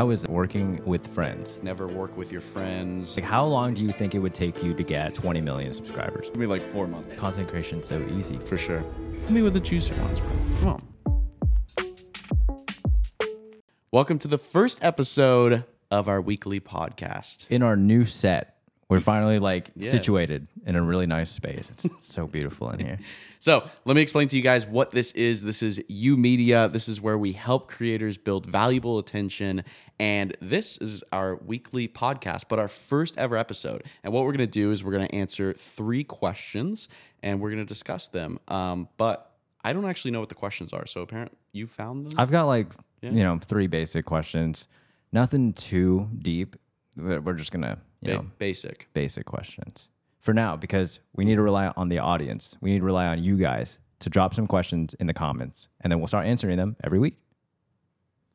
How is it working with friends? Never work with your friends. Like, how long do you think it would take you to get 20 million subscribers? Give me like four months. Content creation so easy. For sure. Hit me with the juicy ones, bro. Come on. Welcome to the first episode of our weekly podcast. In our new set, we're finally like Yes. situated in a really nice space. It's so beautiful in here. So, let me explain to you guys what this is. This is U Media. This is where we help creators build valuable attention. And this is our weekly podcast, but our first ever episode. And what we're going to do is we're going to answer three questions and we're going to discuss them. Um, but I don't actually know what the questions are. So, apparently, you found them? I've got like, you know, three basic questions. Nothing too deep. We're just going to, you Ba- know, basic. basic questions for now because we need to rely on the audience. We need to rely on you guys to drop some questions in the comments and then we'll start answering them every week.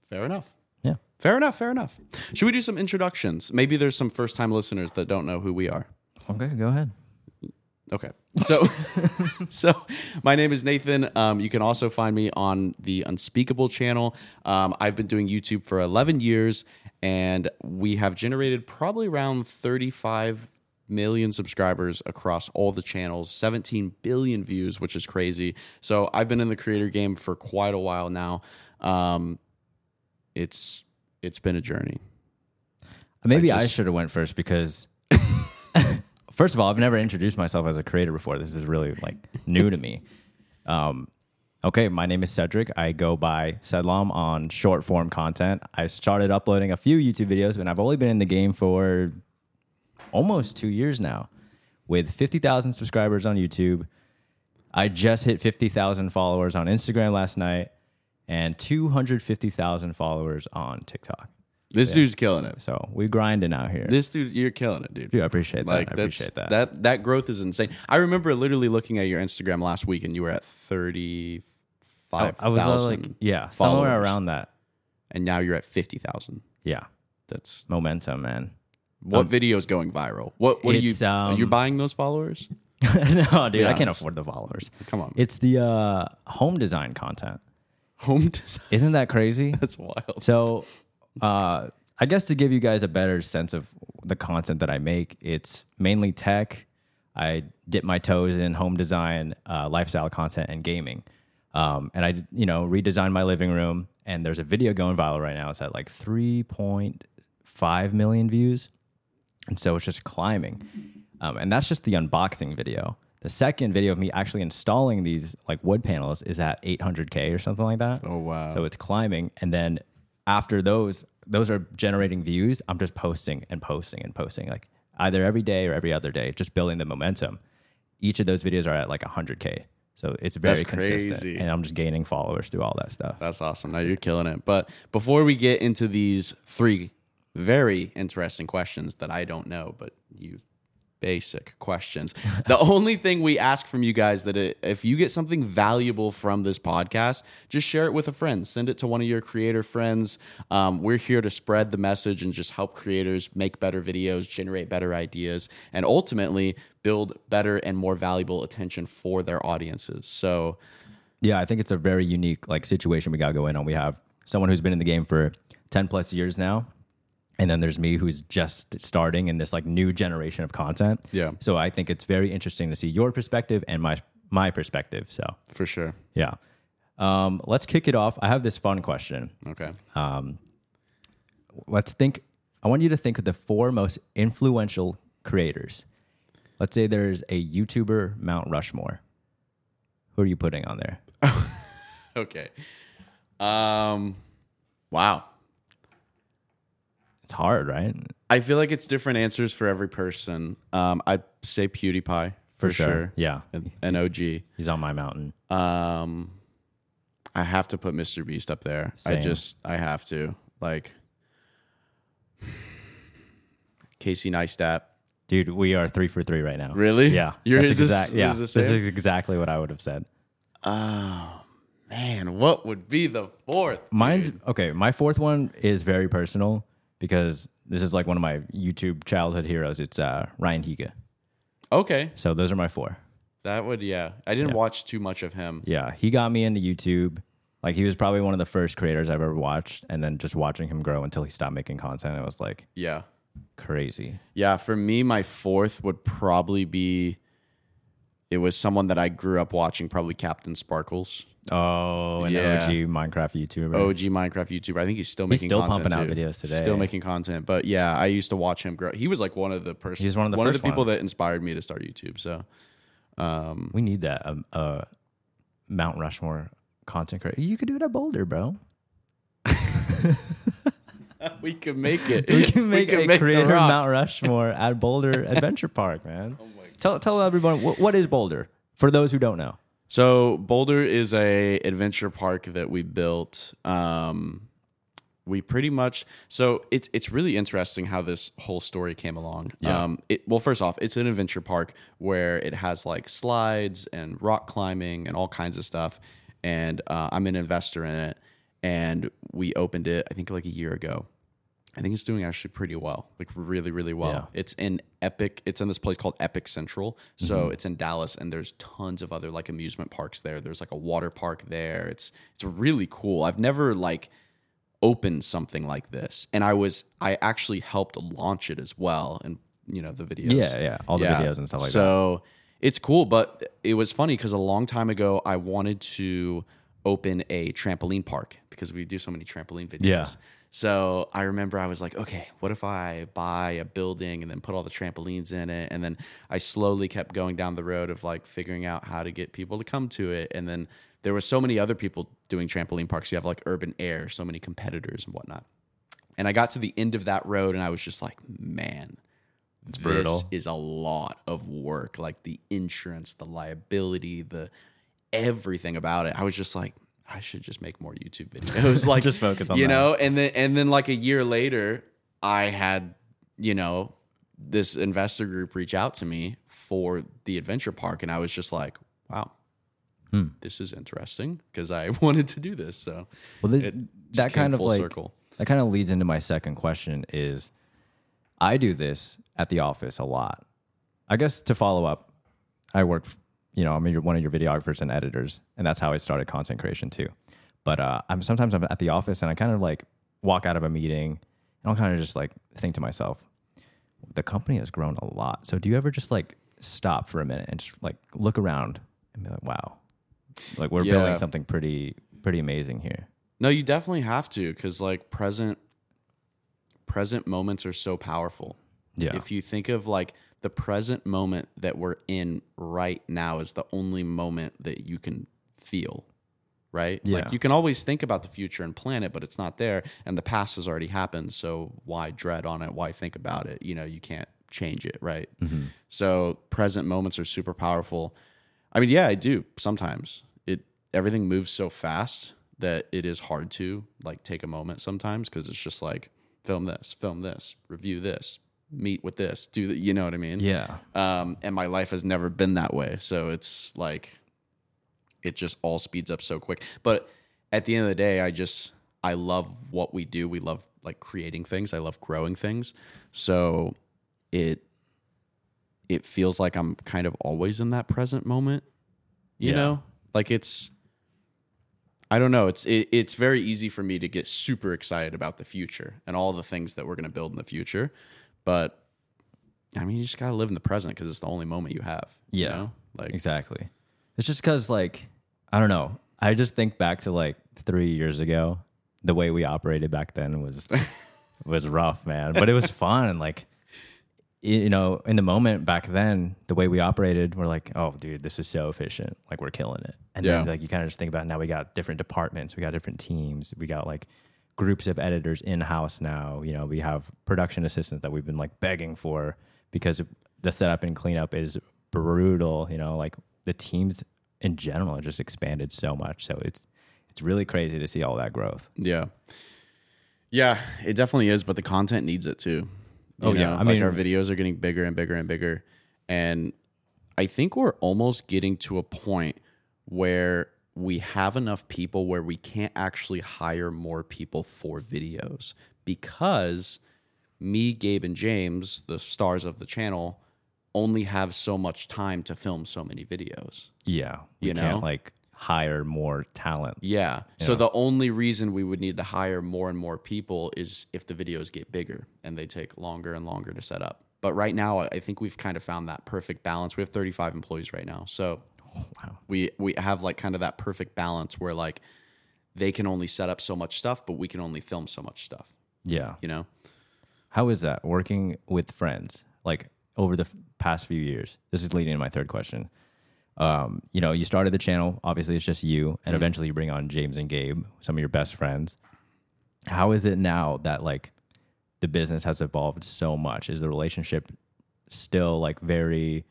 Fair enough. Yeah. Fair enough. Fair enough. Should we do some introductions? Maybe there's some first time listeners that don't know who we are. Okay, go ahead. Okay. So, so my name is Nathan. Um, you can also find me on the Unspeakable channel. Um, I've been doing YouTube for 11 years, and we have generated probably around 35 million subscribers across all the channels, 17 billion views, which is crazy. So I've been in the creator game for quite a while now. Um, it's it's been a journey. Maybe I, just- should have went first because first of all, I've never introduced myself as a creator before. This is really like new to me. Um, okay, my name is Cedric. I go by Cedlom on short form content. I started uploading a few YouTube videos, and I've only been in the game for almost two years now, with fifty thousand subscribers on YouTube. I just hit fifty thousand followers on Instagram last night, and two hundred fifty thousand followers on TikTok. This dude's killing it. So we grinding out here. This dude, you're killing it, dude. Dude, I appreciate that. Like I appreciate that. That that growth is insane. I remember literally looking at your Instagram last week, and you were at thirty five I was uh, like, yeah, somewhere around that. and now you're at fifty thousand. Yeah, That's momentum, man. what video's going viral. What what are you? It's, are you um, buying those followers? no, dude, I can't afford the followers. Come on, It's the uh, home design content. home design. Isn't that crazy? That's wild. so, uh, I guess to give you guys a better sense of the content that I make, it's mainly tech. I dip my toes in home design, uh, lifestyle content, and gaming. Um, and I, you know, redesigned my living room. And there's a video going viral right now. It's at like 3.5 million views. And so it's just climbing. Um, and that's just the unboxing video. The second video of me actually installing these like wood panels is at 800K or something like that. Oh, wow. So it's climbing. And then after those, those are generating views. I'm just posting and posting and posting like either every day or every other day, just building the momentum. Each of those videos are at like 100K. So it's very That's consistent. crazy. And I'm just gaining followers through all that stuff. That's awesome. Now you're killing it. But before we get into these three very interesting questions that I don't know, but you basic questions. the only thing we ask from you guys that it, if you get something valuable from this podcast, just share it with a friend. Send it to one of your creator friends. Um, we're here to spread the message and just help creators make better videos, generate better ideas, and ultimately build better and more valuable attention for their audiences. So Yeah, I think it's a very unique like situation we got going on. We have someone who's been in the game for 10 plus years now. And then there's me who's just starting in this like new generation of content. Yeah. So I think it's very interesting to see your perspective and my my perspective. So for sure. yeah. Um, let's kick it off. I have this fun question. Okay. Let's think I want you to think of the four most influential creators. Let's say there's a YouTuber Mount Rushmore. Who are you putting on there? Okay. Um wow. It's hard, right? I feel like it's different answers for every person. Um I'd say PewDiePie for, sure. Yeah. An, an OG. He's on my mountain. Um I have to put Mr. Beast up there. I just I have to. Like Casey Neistat. Dude, we are three for three right now. Really? Yeah. You're- That's is exact, yeah. is This, same? is exactly what I would have said. Oh man, what would be the fourth? Mine's okay. My fourth one is very personal because this is like one of my YouTube childhood heroes. It's uh, Ryan Higa. Okay. So those are my four. That would yeah. I didn't watch too much of him. Yeah, he got me into YouTube. Like he was probably one of the first creators I've ever watched, and then just watching him grow until he stopped making content, it was like Yeah. crazy. Yeah, for me, my fourth would probably be. It was someone that I grew up watching, probably CaptainSparklez, Oh, an Yeah. OG Minecraft YouTuber. OG Minecraft YouTuber. I think he's still He's making still pumping out videos today. Still making content, but yeah, I used to watch him grow. He was like one of the person. He's one of the one of the people ones. that inspired me to start YouTube. So We need that. Um, uh, Mount Rushmore content creator. You could do it at Boulder, bro. we could make it. We can make could a the creator. Mount Rushmore at Boulder Adventure Park, man. Tell tell everyone what, what is Boulder for those who don't know. So Boulder is a adventure park that we built. Um, we pretty much so it's it's really interesting how this whole story came along. Yeah. Um, it, well, first off, it's an adventure park where it has like slides and rock climbing and all kinds of stuff. And uh, I'm an investor in it, and we opened it I think like a year ago. I think it's doing actually pretty well, like really, really well. Yeah. It's in Epic. It's in this place called Epic Central. Mm-hmm. So it's in Dallas, and there's tons of other like amusement parks there. There's like a water park there. It's it's really cool. I've never like opened something like this, and I was I actually helped launch it as well, and you know the videos. Yeah, yeah, all the videos and stuff like that. So it's cool, but it was funny because a long time ago I wanted to open a trampoline park because we do so many trampoline videos. Yeah. So I remember I was like, okay, what if I buy a building and then put all the trampolines in it? And then I slowly kept going down the road of like figuring out how to get people to come to it. And then there were so many other people doing trampoline parks. You have like Urban Air, so many competitors and whatnot. And I got to the end of that road and I was just like, man, this brutal. is a lot of work. Like the insurance, the liability, the everything about it. I was just like, I should just make more YouTube videos. Like Just focus on you that. know. And then and then like a year later, I had you know this investor group reach out to me for the adventure park, and I was just like, wow. Hmm. This is interesting because I wanted to do this. So Well, this that kind of like circle. that kind of leads into my second question is I do this at the office a lot. I guess to follow up, I work, you know, I'm your- one of your videographers and editors, and that's how I started content creation too. But uh, I'm sometimes I'm at the office and I kind of like walk out of a meeting and I'll kind of just like think to myself, the company has grown a lot. So do you ever just like stop for a minute and just like look around and be like, wow, like we're Yeah. building something pretty pretty amazing here. No, you definitely have to because like present present moments are so powerful. Yeah. If you think of like the present moment that we're in right now is the only moment that you can feel, right? Yeah. Like you can always think about the future and plan it, but it's not there and the past has already happened, so why dread on it? Why think about it? You know, you can't change it, right? Mm-hmm. So present moments are super powerful. I mean, yeah, I do sometimes. It everything moves so fast that it is hard to like take a moment sometimes because it's just like film this, film this, review this, meet with this, do the, you know what I mean? Yeah. Um, and my life has never been that way, so it's like it just all speeds up so quick. But at the end of the day, I just I love what we do. We love like creating things. I love growing things. So it it feels like I'm kind of always in that present moment. You Yeah. know? Like it's I don't know. It's it, it's very easy for me to get super excited about the future and all the things that we're going to build in the future. But I mean, you just got to live in the present because it's the only moment you have. you Yeah. know? Like Exactly. It's just because, like, I don't know. I just think back to like three years ago. The way we operated back then was was rough, man. But it was fun. Like, you know, in the moment back then, the way we operated, we're like, oh, dude, this is so efficient. Like, we're killing it. And then, like, you kind of just think about now we got different departments, we got different teams, we got like groups of editors in house now. You know, we have production assistants that we've been like begging for because the setup and cleanup is brutal. You know, like the teams in general just expanded so much. So it's it's really crazy to see all that growth. Yeah. Yeah, it definitely is, but the content needs it too. Oh, you Oh, yeah. know, I like mean- our videos are getting bigger and bigger and bigger. And I think we're almost getting to a point where we have enough people where we can't actually hire more people for videos because me, Gabe, and James, the stars of the channel, only have so much time to film so many videos. Yeah, You can't know? like hire more talent. Yeah. So the only reason we would need to hire more and more people is if the videos get bigger and they take longer and longer to set up. But right now, I I think we've kind of found that perfect balance. We have 35 employees right now, so wow. we we have like kind of that perfect balance where like they can only set up so much stuff, but we can only film so much stuff. Yeah. You know? How is that working with friends? Like over the f- past few years. This is leading to my third question. Um, you know, you started the channel. Obviously, it's just you, and eventually you bring on James and Gabe, some of your best friends. How is it now that like the business has evolved so much? Is the relationship still like very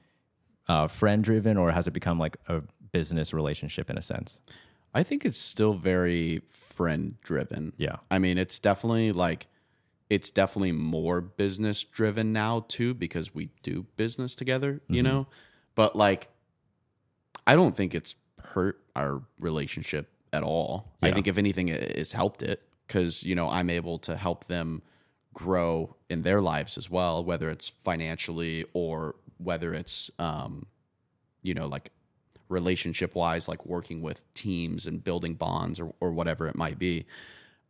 uh, friend driven, or has it become like a business relationship in a sense? I think it's still very friend driven. Yeah. I mean, it's definitely like it's definitely more business driven now too because we do business together, you know? But like I don't think it's hurt our relationship at all. I think if anything it- it's helped it cuz you know, I'm able to help them grow in their lives as well, whether it's financially or whether it's um you know, like relationship wise, like working with teams and building bonds or, or whatever it might be,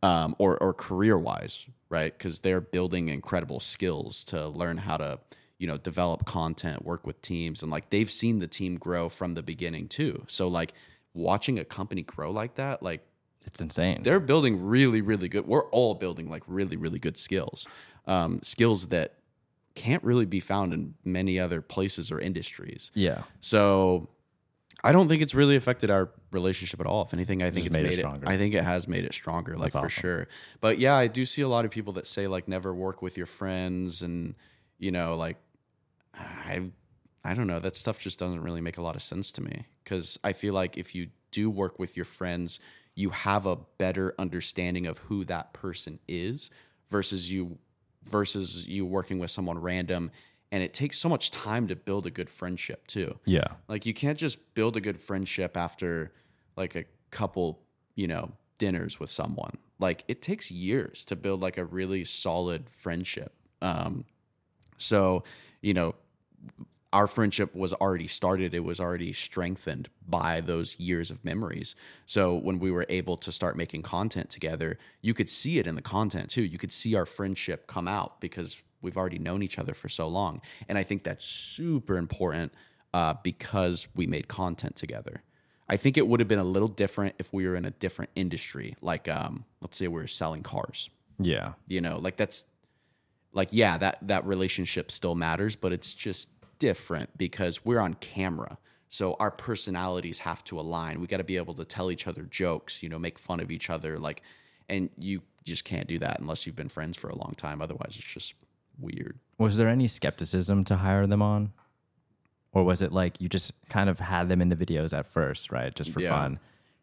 um, or, or career wise, right? Because they're building incredible skills to learn how to, you know, develop content, work with teams. And like they've seen the team grow from the beginning too. So, like, watching a company grow like that, like, It's insane. they're building really, really good. We're all building like really, really good skills, um, skills that can't really be found in many other places or industries. yeah. So I don't think it's really affected our relationship at all. If anything, I think it's made made, it it. I think it has made it stronger, like That's for awesome. sure. But yeah, I do see a lot of people that say like never work with your friends, and you know, like I, I don't know. That stuff just doesn't really make a lot of sense to me because I feel like if you do work with your friends, you have a better understanding of who that person is versus you versus you working with someone random and it takes so much time to build a good friendship too Yeah. like you can't just build a good friendship after like a couple, you know, dinners with someone. Like it takes years to build like a really solid friendship. Um so, you know, our friendship was already started, it was already strengthened by those years of memories. So when we were able to start making content together, you could see it in the content too. You could see our friendship come out because we've already known each other for so long. And I think that's super important uh, because we made content together. I think it would have been a little different if we were in a different industry, like um, let's say we were selling cars. Yeah. You know, like that's like yeah, that that relationship still matters, but it's just different because we're on camera. So our personalities have to align. We got to be able to tell each other jokes, you know, make fun of each other like and you just can't do that unless you've been friends for a long time. Otherwise, it's just weird. Was there any skepticism to hire them on? Or was it like you just kind of had them in the videos at first, right? Just for Yeah. fun.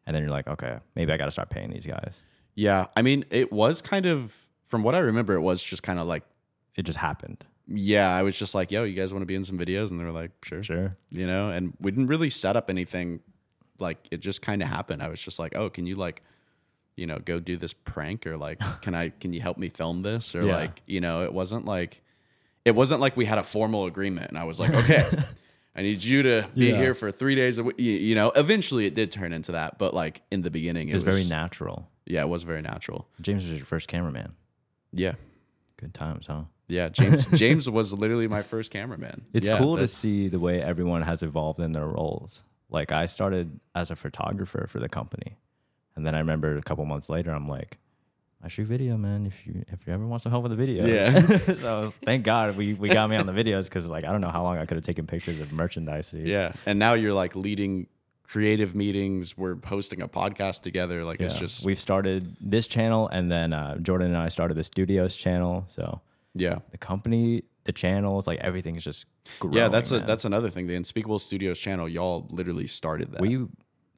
And then you're like, okay, maybe I got to start paying these guys. Yeah, I mean, it was kind of from what I remember, it was just kind of like It just happened. Yeah, I was just like, "Yo, you guys want to be in some videos?" And they were like, "Sure." Sure. You know, and we didn't really set up anything. Like it just kind of happened. I was just like, "Oh, can you like, you know, go do this prank or like, can I? Can you help me film this or Yeah. like, you know, it wasn't like, it wasn't like we had a formal agreement and I was like, okay." I need you to be Yeah. here for three days a week. You you know, eventually it did turn into that, but like in the beginning, It was very natural. Yeah, it was very natural. James was your first cameraman. Yeah, Good times, huh? Yeah. James James was literally my first cameraman. It's Yeah, cool to see the way everyone has evolved in their roles. Like I started as a photographer for the company, and then I remember a couple months later, I'm like, I shoot video, man. If you if you ever want some help with the videos, Yeah. so was, thank God we, we got me on the videos because like I don't know how long I could have taken pictures of merchandise. dude. Yeah. And now you're like leading creative meetings. We're hosting a podcast together. Like it's just we've started this channel, and then uh, Jordan and I started the studios channel. So yeah. the company, the channels, like everything's just growing. Yeah, that's a man. that's another thing. The Unspeakable Studios channel, y'all literally started that. we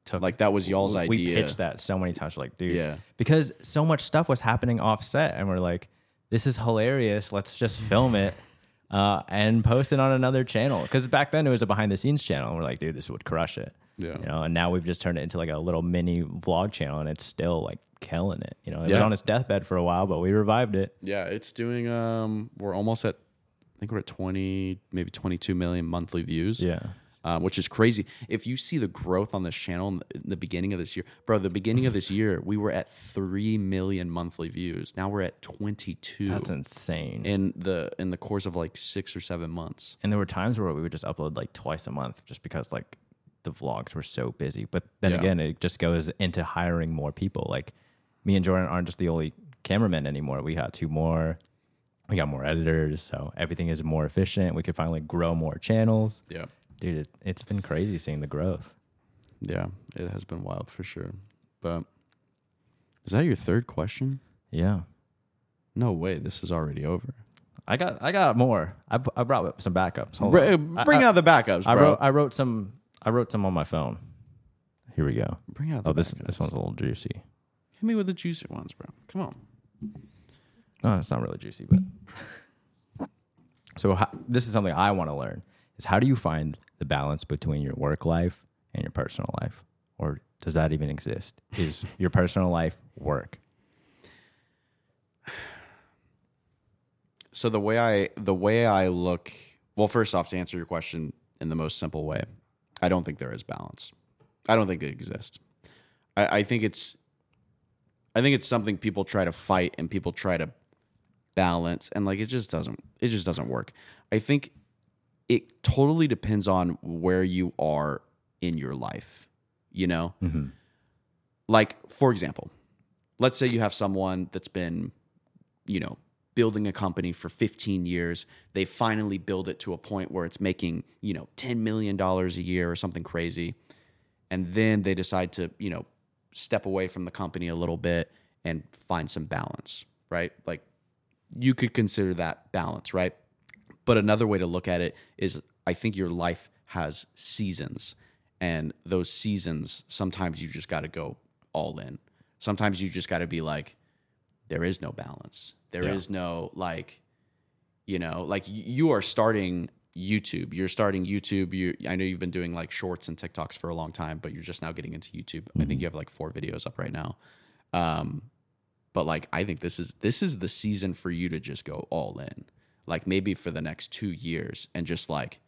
took like that was y'all's we idea. We pitched that so many times. We're like, dude, Yeah. because so much stuff was happening offset, and we're like, this is hilarious. Let's just film it uh, and post it on another channel. Because back then it was a behind the scenes channel, and we're like, dude, this would crush it. Yeah. you know. And now we've just turned it into like a little mini vlog channel, and it's still like killing it. You know, it was on its deathbed for a while, but we revived it. Yeah, it's doing um we're almost at I think we're at 20 maybe 22 million monthly views. Yeah, um, which is crazy. If you see the growth on this channel in the, in the beginning of this year, bro, the beginning of this year, we were at 3 million monthly views. Now we're at 22 That's insane. in the in the course of like six or seven months. and there were times where we would just upload like twice a month just because like the vlogs were so busy. But then Yeah. again, it just goes into hiring more people. Like me and Jordan aren't just the only cameramen anymore. We got two more. We got more editors, so everything is more efficient. We could finally grow more channels. Yeah. Dude, it, it's been crazy seeing the growth. Yeah, it has been wild for sure. But is that your third question? Yeah. No way, this is already over. I got I got more. I, I brought some backups. Hold Br- on. bring I, out the backups, bro. I wrote I wrote some I wrote some on my phone. Here we go. bring out the Oh, this backups. this one's a little juicy. Hit me with the juicy ones, bro. Come on. No, it's not really juicy, but so how, this is something I want to learn: is how do you find the balance between your work life and your personal life, or does that even exist? Is your personal life work? So the way I the way I look, well, first off, to answer your question in the most simple way, I don't think there is balance. I don't think it exists. I, I think it's I think it's something people try to fight and people try to balance and like it just doesn't it just doesn't work. I think it totally depends on where you are in your life, you know? Mm-hmm. like for example let's say you have someone that's been you know building a company for 15 years they finally build it to a point where it's making you know 10 million dollars a year or something crazy and then they decide to you know step away from the company a little bit and find some balance right like you could consider that balance right but another way to look at it is I think your life has seasons. And those seasons, sometimes you just got to go all in. Sometimes you just got to be like, there is no balance. There is Yeah. no, like, you know, like you are starting YouTube. You're starting YouTube. You, I know you've been doing like shorts and TikToks for a long time, but you're just now getting into YouTube. I think you have like four videos up right now. Um, but like I think this is this is the season for you to just go all in. Like maybe for the next 2 years and just like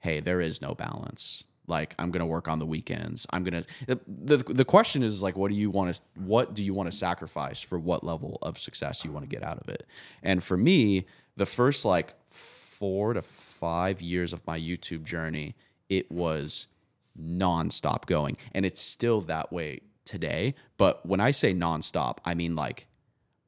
hey, there is no balance. Like I'm going to work on the weekends. I'm going to the, the question is like what do you want to what do you want to sacrifice for what level of success you want to get out of it? And for me, the first like 4 to 5 years of my YouTube journey, it was nonstop going and it's still that way today, but when I say nonstop, I mean like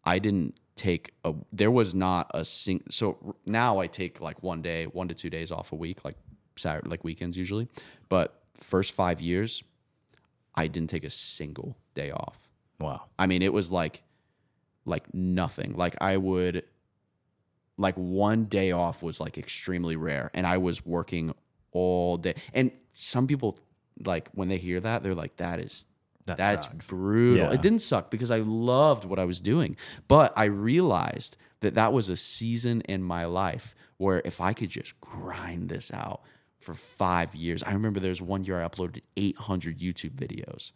I didn't take a there was not a sing so now I take like one day, one to two days off a week, like Saturday, like weekends usually. But first five years, I didn't take a single day off. Wow. I mean, it was like like nothing. Like I would like one day off was like extremely rare and I was working all day. And some people like when they hear that, they're like that is That that's sucks. brutal. Yeah. It didn't suck because I loved what I was doing, but I realized that that was a season in my life where if I could just grind this out for five years, I remember there was one year I uploaded 800 YouTube videos.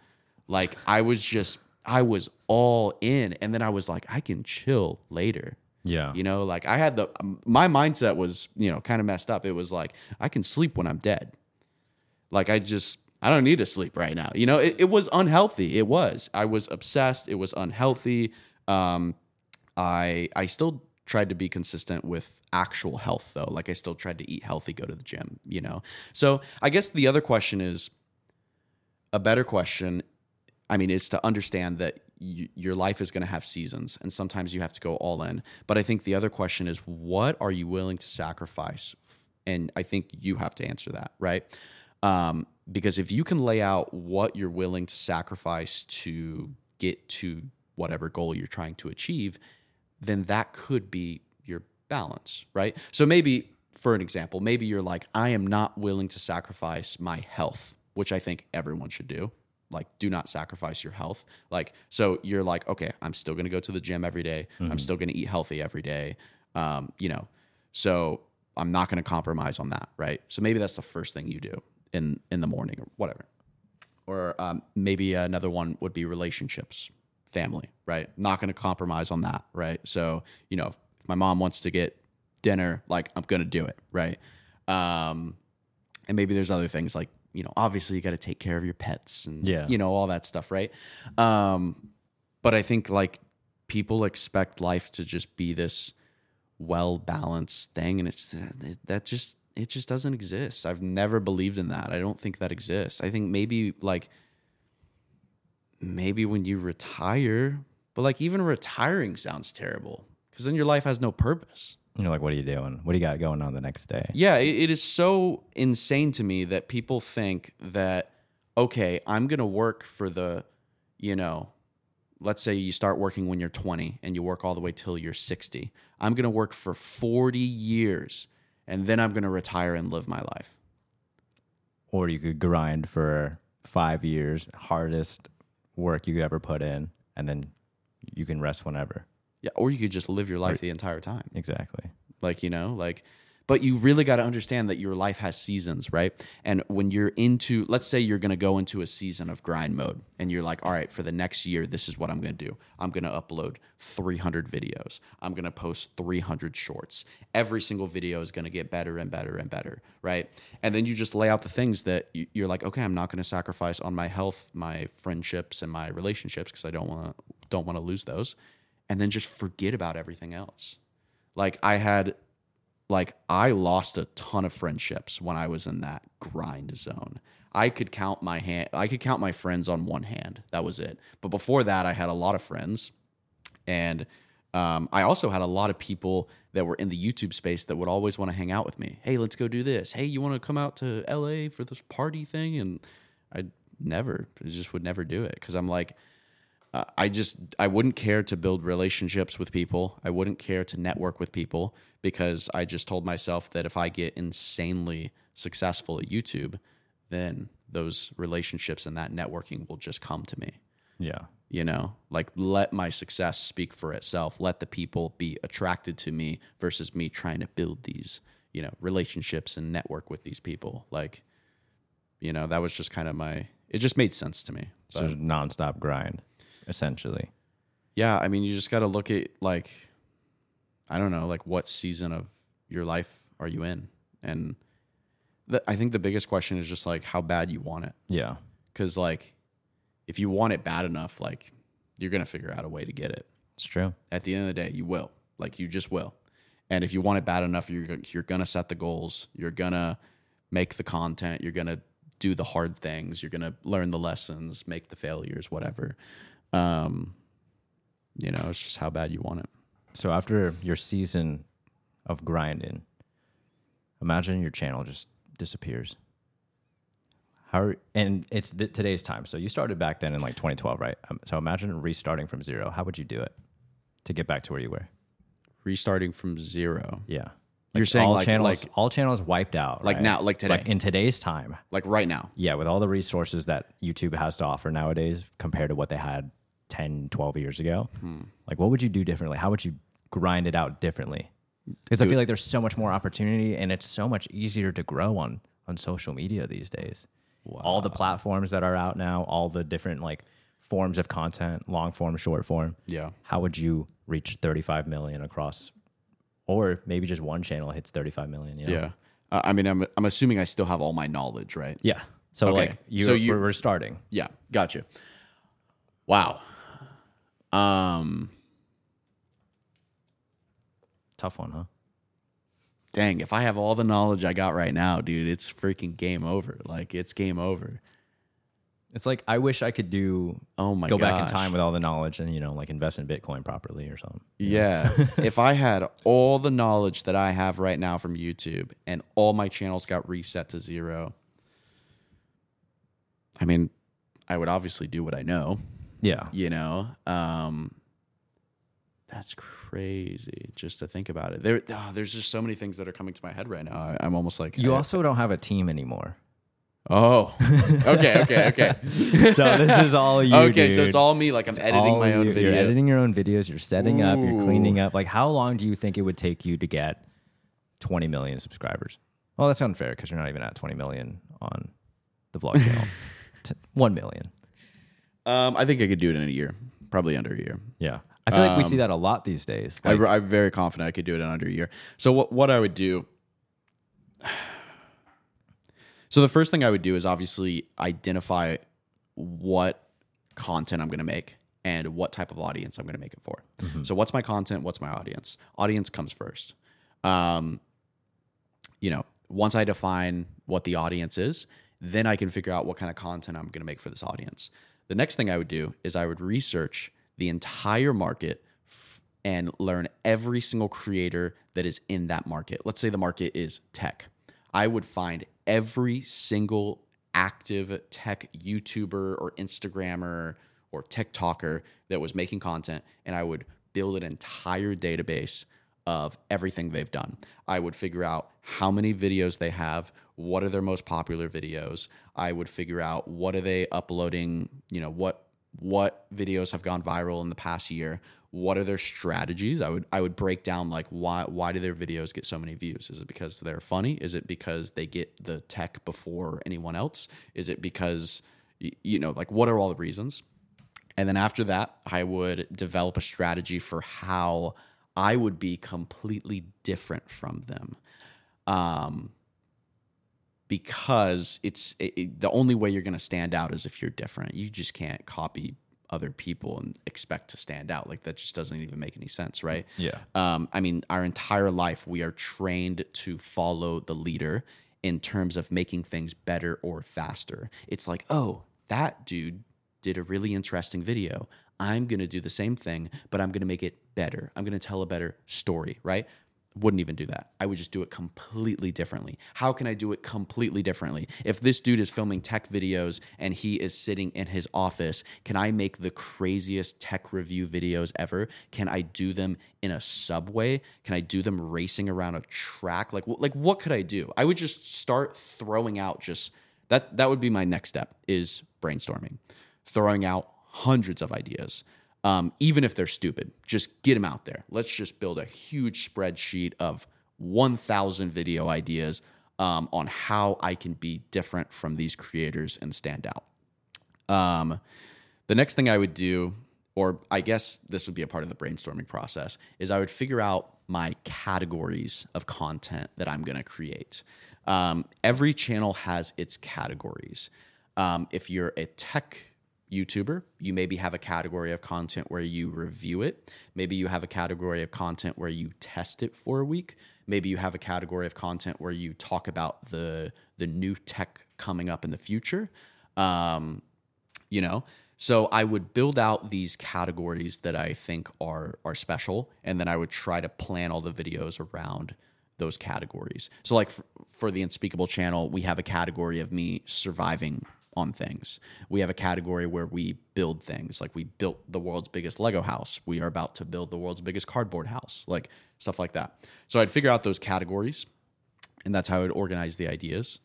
Like I was just, I was all in, and then I was like, I can chill later. Yeah. You know, like I had the my mindset was, you know, kind of messed up. It was like I can sleep when I'm dead. Like I just I don't need to sleep right now. You know, it, it was unhealthy. It was. I was obsessed. It was unhealthy. Um, I I still tried to be consistent with actual health though. Like I still tried to eat healthy, go to the gym. You know. So I guess the other question is a better question. I mean, is to understand that your life is going to have seasons, and sometimes you have to go all in. But I think the other question is, what are you willing to sacrifice? And I think you have to answer that, right? Um, because if you can lay out what you're willing to sacrifice to get to whatever goal you're trying to achieve, then that could be your balance, right? So maybe, for an example, maybe you're like, I am not willing to sacrifice my health, which I think everyone should do. Like, do not sacrifice your health. Like, so you're like, okay, I'm still gonna go to the gym every day. I'm still gonna eat healthy every day. Um, you know, so I'm not gonna compromise on that, right? So maybe that's the first thing you do in in the morning or whatever or um, maybe another one would be relationships family right? Not going to compromise on that right? So you know if, if my mom wants to get dinner like i'm going to do it right? Um, and maybe there's other things like you know obviously you got to take care of your pets and Yeah. you know all that stuff right? Um but i think like people expect life to just be this well balanced thing and it's that just it just doesn't exist. I've never believed in that. I don't think that exists. I think maybe like maybe when you retire but like even retiring sounds terrible because then your life has no purpose You're like, what are you doing? What do you got going on the next day? yeah, it, it is so insane to me that people think that okay, I'm going to work for the, you know, let's say you start working when you're 20 and you work all the way till you're 60. I'm going to work for 40 years and then I'm going to retire and live my life. Or you could grind for five years, hardest work you could ever put in, and then you can rest whenever. Yeah, or you could just live your life the entire time. Exactly. like you know like but you really got to understand that your life has seasons right? And when you're into let's say you're going to go into a season of grind mode and you're like all right for the next year this is what i'm going to do. I'm going to upload 300 videos. I'm going to post 300 shorts. Every single video is going to get better and better and better right? And then you just lay out the things that you- you're like okay i'm not going to sacrifice on my health my friendships and my relationships because i don't want to don't want to lose those and then just forget about everything else. Like I had like I lost a ton of friendships when I was in that grind zone. I could count my hand I could count my friends on one hand. That was it. But before that I had a lot of friends and um, I also had a lot of people that were in the YouTube space that would always want to hang out with me. Hey, let's go do this. Hey, you want to come out to LA for this party thing? And I never, I just would never do it because I'm like, uh, I just I wouldn't care to build relationships with people. I wouldn't care to network with people because I just told myself that if I get insanely successful at YouTube, then those relationships and that networking will just come to me. Yeah. You know, like let my success speak for itself. Let the people be attracted to me versus me trying to build these, you know, relationships and network with these people. Like, you know, that was just kind of my. It just made sense to me. So nonstop grind, essentially. yeah i mean you just got to look at like i don't know like what season of your life are you in? And the, i think the biggest question is just like how bad you want it. Yeah. because like if you want it bad enough like you're gonna figure out a way to get it. It's true. at the end of the day you will. Like you just will. And if you want it bad enough you're, you're gonna set the goals. You're gonna make the content. You're gonna do the hard things. You're gonna learn the lessons make the failures whatever um you know it's just how bad you want it So after your season of grinding, imagine your channel just disappears. How and it's th- today's time. So you started back then in like 2012, right? Um, so imagine restarting from zero. How would you do it to get back to where you were? restarting from zero Yeah. You're saying all like- channels, like- all channels wiped out, like right? now like today Like in today's time, like right now yeah, with all the resources that YouTube has to offer nowadays compared to what they had 10, 12 years ago, Hmm. like what would you do differently? How would you grind it out differently? Because I feel like there's so much more opportunity and it's so much easier to grow on on social media these days. All the platforms that are out now, all the different like forms of content, long form, short form. yeah How would you reach 35 million across or maybe just one channel hits 35 million, you know? yeah uh, i mean I'm, I'm assuming i still have all my knowledge right Yeah. So Okay. like you, So you- we're, we're starting. Yeah, gotcha. Wow. Um, Tough one, huh? dang, if I have all the knowledge I got right now, dude, it's freaking game over. Like it's game over. It's like I wish I could do Oh my go back in time with all the knowledge and you know like invest in Bitcoin properly or something. Yeah. if I had all the knowledge that I have right now from YouTube and all my channels got reset to zero, I mean, I would obviously do what I know, Yeah. you know? Um, that's crazy just to think about it. There, ah, there's just so many things that are coming to my head right now. I, I'm almost like, You I- also don't have a team anymore. Oh, okay, okay, okay. so this is all you. okay, so it's all me. Like I'm editing all my own you. video. You're editing your own videos. You're setting up. You're cleaning up. Like, how long do you think it would take you to get 20 million subscribers? Well, that's unfair because you're not even at 20 million on the vlog channel. T- One million. Um, I think I could do it in a year, probably under a year. Yeah, I feel like we see that a lot these days. I, Like, I'm very confident I could do it in under a year. So what what I would do? So the first thing I would do is obviously identify what content I'm going to make and what type of audience I'm going to make it for. So what's my content? What's my audience? Audience comes first. Um, you know, once I define what the audience is, then I can figure out what kind of content I'm going to make for this audience. The next thing I would do is I would research the entire market f- and learn every single creator that is in that market. Let's say the market is tech. I would find every single active tech YouTuber or Instagrammer or TikToker that was making content, and I would build an entire database of everything they've done. I would figure out how many videos they have, what are their most popular videos. I would figure out what are they uploading, you know, what what videos have gone viral in the past year, what are their strategies? I would I would break down like why why do their videos get so many views? Is it because they're funny? Is it because they get the tech before anyone else? Is it because you know, like what are all the reasons? And then after that, I would develop a strategy for how I would be completely different from them. Um, because it's it, it- the only way you're going to stand out is if you're different. You just can't copy other people and expect to stand out. Like that just doesn't even make any sense, right? Yeah. Um, I mean, our entire life we are trained to follow the leader in terms of making things better or faster. It's like, oh, that dude did a really interesting video. I'm going to do the same thing, but I'm going to make it better. I'm going to tell a better story, right? Wouldn't even do that. I would just do it completely differently. How can I do it completely differently? If this dude is filming tech videos and he is sitting in his office, can I make the craziest tech review videos ever? Can I do them in a subway? Can I do them racing around a track? Like, like what could I do? I would just start throwing out just that. That would be my next step is brainstorming, throwing out hundreds of ideas um, even if they're stupid. Just get them out there. Let's just build a huge spreadsheet of 1,000 video ideas um, on how I can be different from these creators and stand out. Um, the next thing I would do, or I guess this would be a part of the brainstorming process, is I would figure out my categories of content that I'm going to create. Um, every channel has its categories. Um, if you're a tech YouTuber, you maybe have a category of content where you review it. Maybe you have a category of content where you test it for a week. Maybe you have a category of content where you talk about the the new tech coming up in the future. Um, you know, so I would build out these categories that I think are are special, and then I would try to plan all the videos around those categories. So, like for, for the Unspeakable channel, we have a category of me surviving on things. We have a category where we build things, like we built the world's biggest Lego house. We are about to build the world's biggest cardboard house, like stuff like that. So I'd figure out those categories, and that's how I would organize the ideas.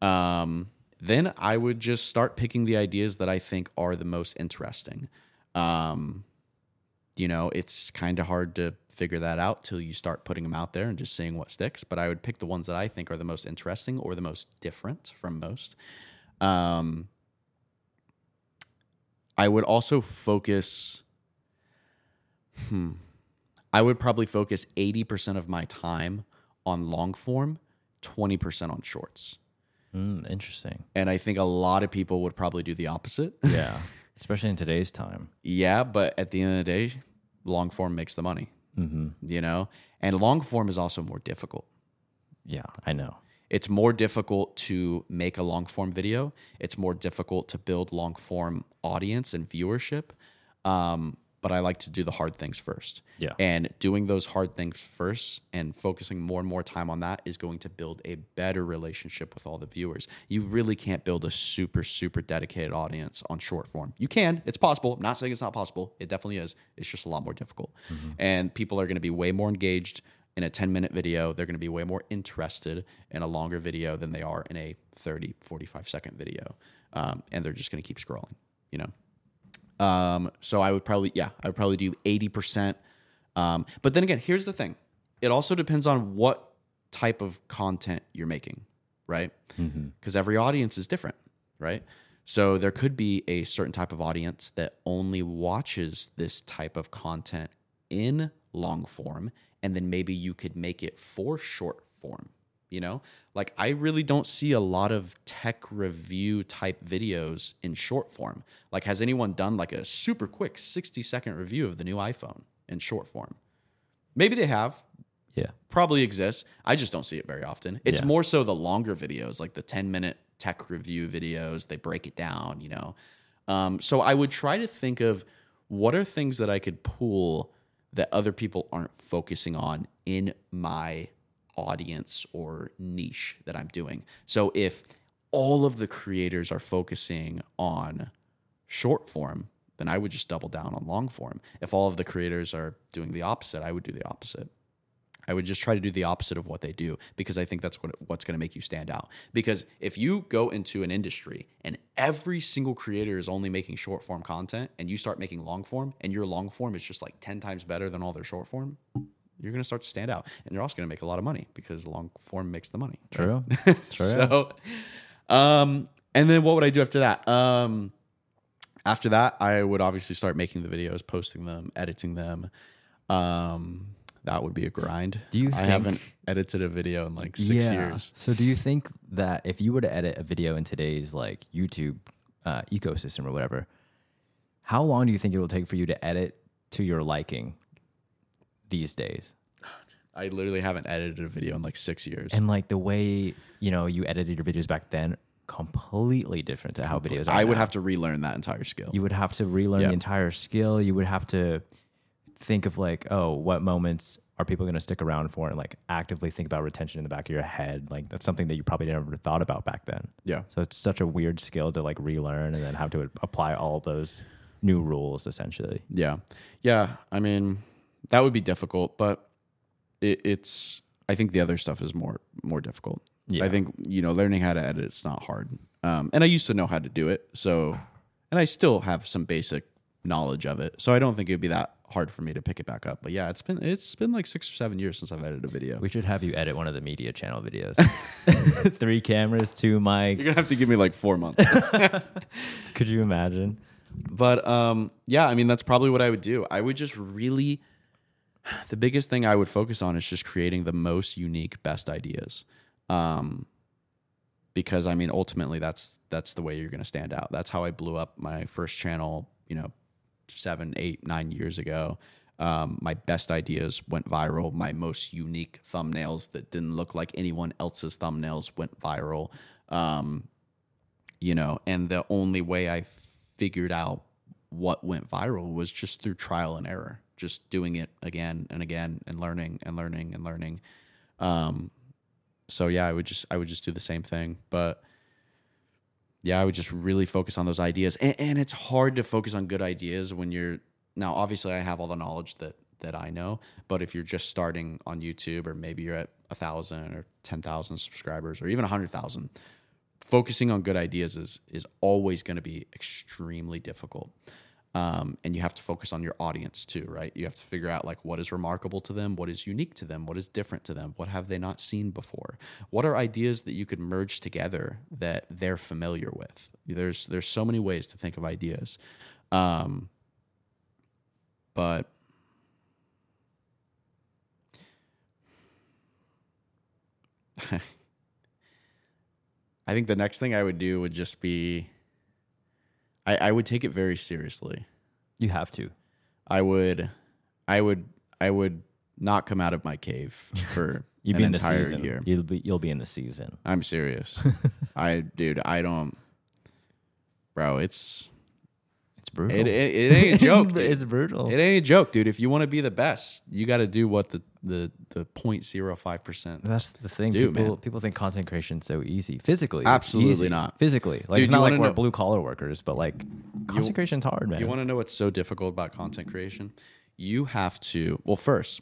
Um, then I would just start picking the ideas that I think are the most interesting. Um, you know, it's kind of hard to figure that out till you start putting them out there and just seeing what sticks. But I would pick the ones that I think are the most interesting or the most different from most. Um, I would also focus. Hmm. I would probably focus 80% of my time on long form, 20% on shorts. Mm, interesting. And I think a lot of people would probably do the opposite. Yeah. Especially in today's time. yeah, but at the end of the day, long form makes the money, hmm you know? And long form is also more difficult. Yeah, I know. It's more difficult to make a long form video. It's more difficult to build long form audience and viewership. Um, but I like to do the hard things first. Yeah. And doing those hard things first and focusing more and more time on that is going to build a better relationship with all the viewers. You really can't build a super, super dedicated audience on short form. You can, it's possible. I'm not saying it's not possible. It definitely is. It's just a lot more difficult. And people are going to be way more engaged in a 10 minute video. They're going to be way more interested in a longer video than they are in a 30, 45 second video. Um, and they're just going to keep scrolling, you know? Um, so I would probably, yeah, I would probably do 80%. Um, but then again, here's the thing it also depends on what type of content you're making, right? Because every audience is different, right? So there could be a certain type of audience that only watches this type of content in long form, and then maybe you could make it for short form, You know, like I really don't see a lot of tech review type videos in short form. Like, has anyone done like a super quick 60 second review of the new iPhone in short form? Maybe they have, Yeah. probably exists. I just don't see it very often. It's Yeah. more so the longer videos, like the 10 minute tech review videos. They break it down, you know. Um, so I would try to think of what are things that I could pull that other people aren't focusing on in my audience or niche that I'm doing. So if all of the creators are focusing on short form, then I would just double down on long form. If all of the creators are doing the opposite, I would do the opposite. I would just try to do the opposite of what they do because I think that's what what's going to make you stand out. Because if you go into an industry and every single creator is only making short form content and you start making long form and your long form is just like 10 times better than all their short form, you're going to start to stand out and you're also going to make a lot of money because long form makes the money. right? True. True. So, um, and then what would I do after that? Um, after that, I would obviously start making the videos, posting them, editing them. Um, that would be a grind. Do you I haven't edited a video in like six years. So do you think that if you were to edit a video in today's like YouTube uh, ecosystem or whatever, how long do you think it will take for you to edit to your liking these days? I literally haven't edited a video in like six years. And like the way you know you edited your videos back then, completely different to how videos are. I would now. have to relearn that entire skill. You would have to relearn Yeah. the entire skill. You would have to think of like, oh, what moments are people going to stick around for, and like actively think about retention in the back of your head. Like that's something that you probably never thought about back then. yeah. So it's such a weird skill to like relearn and then have to apply all those new rules essentially. Yeah. Yeah. I mean, that would be difficult, but it, it's, I think the other stuff is more, more difficult. Yeah. I think, you know, learning how to edit, it's not hard. Um, and I used to know how to do it. So, and I still have some basic knowledge of it. So I don't think it'd be that hard for me to pick it back up. But yeah, it's been, it's been like six or seven years since I've edited a video. We should have you edit one of the media channel videos. Three cameras, two mics. You're gonna have to give me like four months. Could you imagine? But um, yeah, I mean that's probably what I would do. I would just really the biggest thing I would focus on is just creating the most unique, best ideas. Um, because I mean, ultimately, that's that's the way you're going to stand out. That's how I blew up my first channel. You know, seven, eight, nine years ago. Um, my best ideas went viral. My most unique thumbnails that didn't look like anyone else's thumbnails went viral. Um, you know, and the only way I figured out what went viral was just through trial and error, just doing it again and again and learning and learning and learning. Um, so yeah, I would just I would just do the same thing, but yeah, I would just really focus on those ideas, and, and it's hard to focus on good ideas when you're now. Obviously, I have all the knowledge that that I know, but if you're just starting on YouTube, or maybe you're at a thousand or ten thousand subscribers, or even a hundred thousand, focusing on good ideas is is always going to be extremely difficult. Um, and you have to focus on your audience too, right? You have to figure out like what is remarkable to them, what is unique to them, what is different to them, what have they not seen before, what are ideas that you could merge together that they're familiar with. There's there's so many ways to think of ideas, um, but I think the next thing I would do would just be I, I would take it very seriously. You have to. I would I would I would not come out of my cave for You'd an be in the entire season. year. You'll be you'll be in the season. I'm serious. I dude, I don't Bro, it's It's brutal. it, it, it ain't a joke. dude. it's brutal. It ain't a joke, dude. If you want to be the best, you got to do what the the the 0.05 percent. That's the thing. Dude, people man. people think content creation is so easy. Physically, Absolutely easy. not. Physically, like Dude, it's not like we're know- blue collar workers, but like content creation's hard, man. You want to know what's so difficult about content creation? You have to, well, first,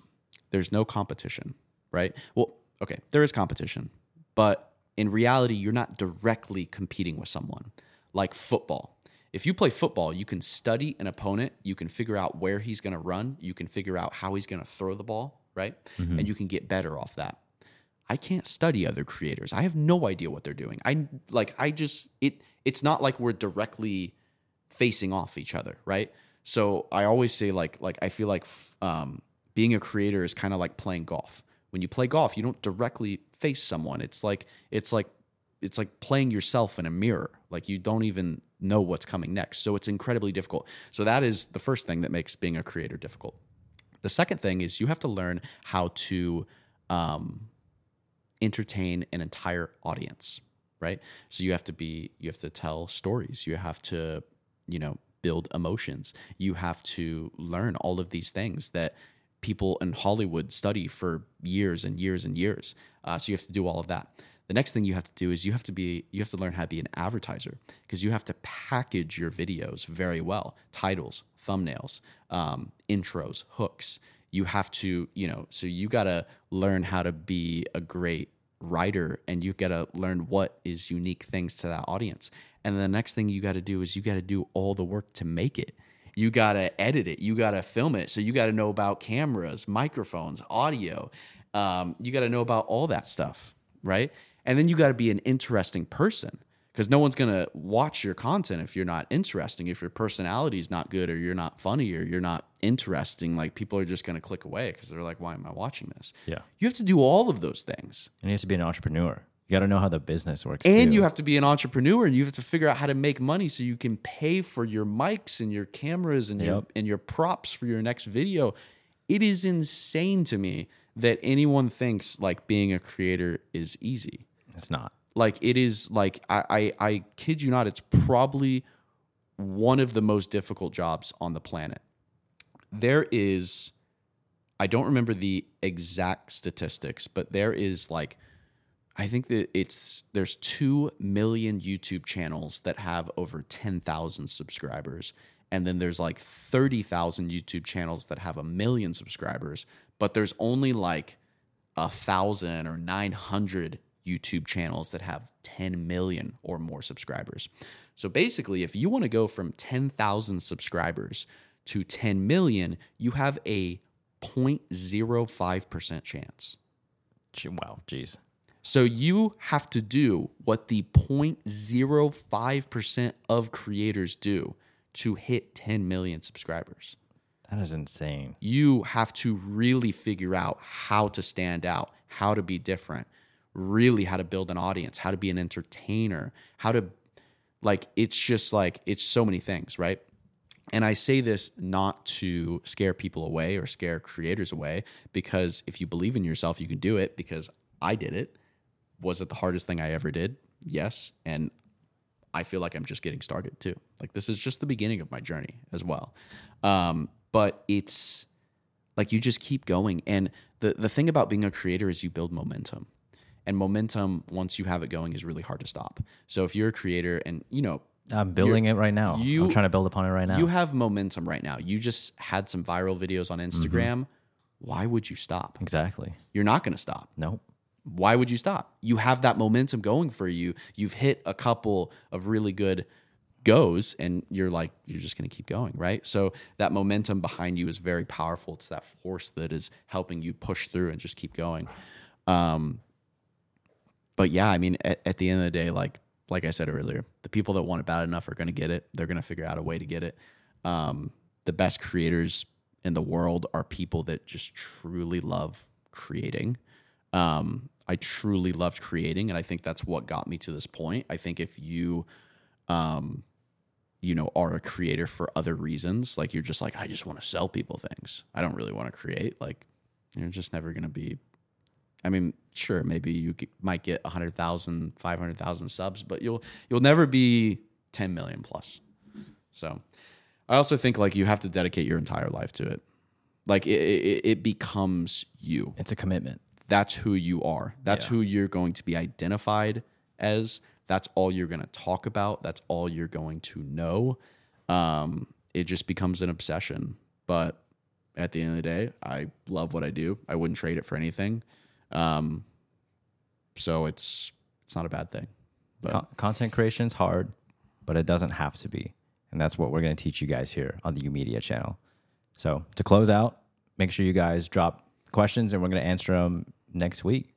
there's no competition, right? Well, okay, there is competition, but in reality, you're not directly competing with someone like football. If you play football, you can study an opponent, you can figure out where he's going to run, you can figure out how he's going to throw the ball, right? And you can get better off that. I can't study other creators. I have no idea what they're doing. I like I just it it's not like we're directly facing off each other, right? So I always say like like I feel like f- um, being a creator is kind of like playing golf, when you play golf, you don't directly face someone. It's like it's like it's like playing yourself in a mirror. Like you don't even know what's coming next. So it's incredibly difficult. So that is the first thing that makes being a creator difficult. The second thing is you have to learn how to um, entertain an entire audience, right? So you have to be, you have to tell stories. You have to, you know, build emotions. You have to learn all of these things that people in Hollywood study for years and years and years. Uh, so you have to do all of that. The next thing you have to do is you have to be you have to learn how to be an advertiser because you have to package your videos very well. Titles, thumbnails, um, intros, hooks. You have to you know so you got to learn how to be a great writer and you got to learn what is unique things to that audience. And the next thing you got to do is you got to do all the work to make it. You got to edit it. You got to film it. So you got to know about cameras, microphones, audio. Um, you got to know about all that stuff, right? And then you got to be an interesting person because no one's going to watch your content if you're not interesting. If your personality is not good or you're not funny or you're not interesting, like people are just going to click away because they're like, why am I watching this? Yeah. You have to do all of those things. And you have to be an entrepreneur. You got to know how the business works. And too. you have to be an entrepreneur and you have to figure out how to make money so you can pay for your mics and your cameras and your and your props for your next video. It is insane to me that anyone thinks like being a creator is easy. It's not. Like it is like I, I I kid you not, it's probably one of the most difficult jobs on the planet. There is I don't remember the exact statistics, but there is like I think that it's there's 2 million YouTube channels that have over 10,000 subscribers and then there's like 30,000 YouTube channels that have a million subscribers, but there's only like a thousand or 900 YouTube channels that have 10 million or more subscribers. So basically, if you want to go from 10,000 subscribers to 10 million, you have a 0.05% chance. Wow. Jeez. So you have to do what the 0.05% of creators do to hit 10 million subscribers That is insane. you have to really figure out how to stand out, how to be different, really how to build an audience, how to be an entertainer, how to like it's just like it's so many things, right? And I say this not to scare people away or scare creators away because if you believe in yourself, you can do it because I did it. Was it the hardest thing I ever did? Yes. And I feel like I'm just getting started too. Like this is just the beginning of my journey as well. Um, but it's like you just keep going. And the the thing about being a creator is you build momentum. And momentum, once you have it going, is really hard to stop. So if you're a creator and you know I'm building it right now. you- I'm trying to build upon it right now. you have momentum right now, you just had some viral videos on Instagram. Why would you stop? exactly. You're not going to stop. Nope. why would you stop? You have that momentum going for you. You've hit a couple of really good goes and you're like you're just going to keep going, right? So that momentum behind you is very powerful. It's that force that is helping you push through and just keep going. Um but yeah, I mean at, at the end of the day like like I said earlier, the people that want it bad enough are going to get it. They're going to figure out a way to get it. Um the best creators in the world are people that just truly love creating um, I truly loved creating, and I think that's what got me to this point. I think if you, um, you know, are a creator for other reasons, like you're just like, I just want to sell people things. I don't really want to create. Like, you're just never going to be. I mean, sure, maybe you might get 100,000, 500,000 subs, but you'll you'll never be 10 million plus. So, I also think like you have to dedicate your entire life to it. Like it, it, it becomes you It's a commitment. that's who you are. That's Yeah. who you're going to be identified as. That's all you're going to talk about. That's all you're going to know. Um, it just becomes an obsession. But at the end of the day, I love what I do. I wouldn't trade it for anything. Um, so it's it's not a bad thing. But Con- content creation is hard, but it doesn't have to be. And that's what we're going to teach you guys here on the U Media channel. So to close out, make sure you guys drop questions and we're going to answer them next week.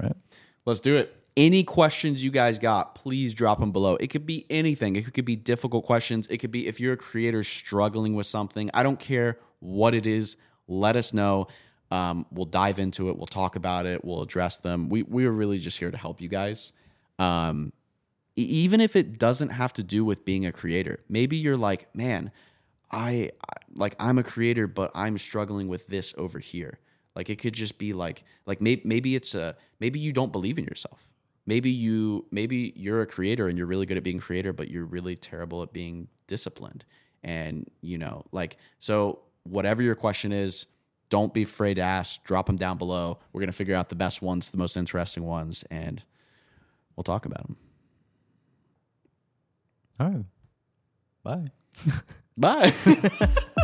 Right? Let's do it. Any questions you guys got, please drop them below. It could be anything. It could be difficult questions. It could be if you're a creator struggling with something. I don't care what it is. Let us know. Um, we'll dive into it. We'll talk about it. We'll address them. We we are really just here to help you guys. Um, even if it doesn't have to do with being a creator, maybe you're like, man, I- like I'm a creator, but I'm struggling with this over here. Like it could just be like like maybe maybe it's a maybe you don't believe in yourself. Maybe you maybe you're a creator and you're really good at being creator, but you're really terrible at being disciplined. And you know, like so whatever your question is, don't be afraid to ask. Drop them down below. We're gonna figure out the best ones, the most interesting ones, and we'll talk about them. All right. Bye. Bye.